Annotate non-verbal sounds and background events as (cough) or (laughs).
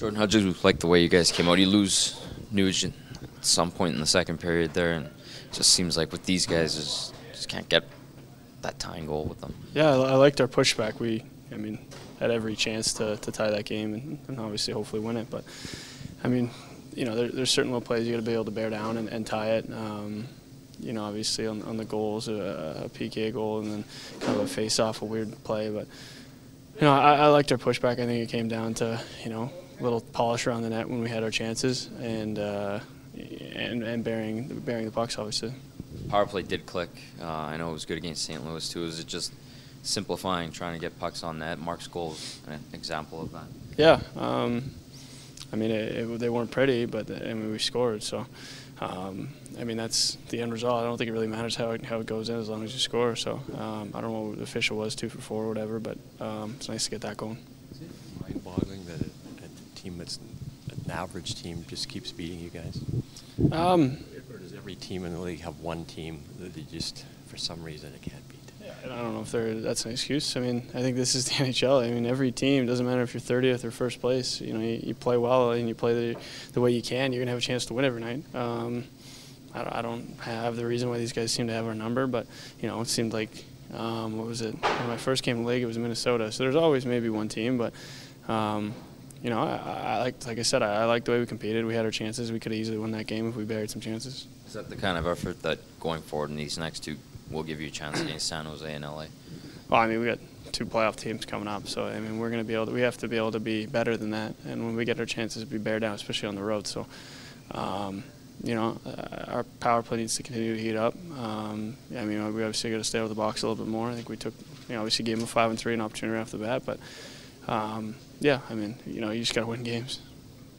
Jordan, how'd you like the way you guys came out? You lose Nugent at some point in the second period there, and it just seems like with these guys, just, just can't get that tying goal with them. Yeah, I liked our pushback. We, I mean, had every chance to, to tie that game and, and obviously hopefully win it. But I mean, you know, there, there's certain little plays you got to be able to bear down and, and tie it. Um, you know, obviously on, on the goals, a, a, PK goal and then kind of a face-off, a weird play. But you know, I, I liked our pushback. I think it came down to you know little polish around the net when we had our chances and uh, and and bearing bearing the pucks obviously. Power play did click. Uh, I know it was good against St. Louis too. Is it just simplifying, trying to get pucks on net? Mark's goal is an example of that. Yeah. Um, I mean, it, it, they weren't pretty, but I mean, we scored. So, um, I mean, that's the end result. I don't think it really matters how it, how it goes in as long as you score. So, um, I don't know what the official was, two for four or whatever, but um, it's nice to get that going. Is it mind-boggling that a, a, team that's an average team just keeps beating you guys? Um, or does every team in the league have one team that they just, for some reason, it can't beat? I don't know if that's an excuse. I mean, I think this is (laughs) the NHL. I mean, every team doesn't matter if you're 30th or first place. You know, you, you play well and you play the, the way you can. You're gonna have a chance to win every night. Um, I, don't, I don't have the reason why these guys seem to have our number, but you know, it seemed like um, what was it? When I first came to the league, it was Minnesota. So there's always maybe one team, but um, you know, I, I like like I said, I, I like the way we competed. We had our chances. We could have easily won that game if we buried some chances. Is that the kind of effort that going forward in these next two will give you a chance against San Jose and LA? Well, I mean, we got two playoff teams coming up, so I mean, we're going to be able to. We have to be able to be better than that, and when we get our chances, we bear down, especially on the road. So, um, you know, uh, our power play needs to continue to heat up. Um, I mean, we obviously got to stay out of the box a little bit more. I think we took, you know, obviously gave them a five and three an opportunity off the bat, but um, yeah, I mean, you know, you just got to win games.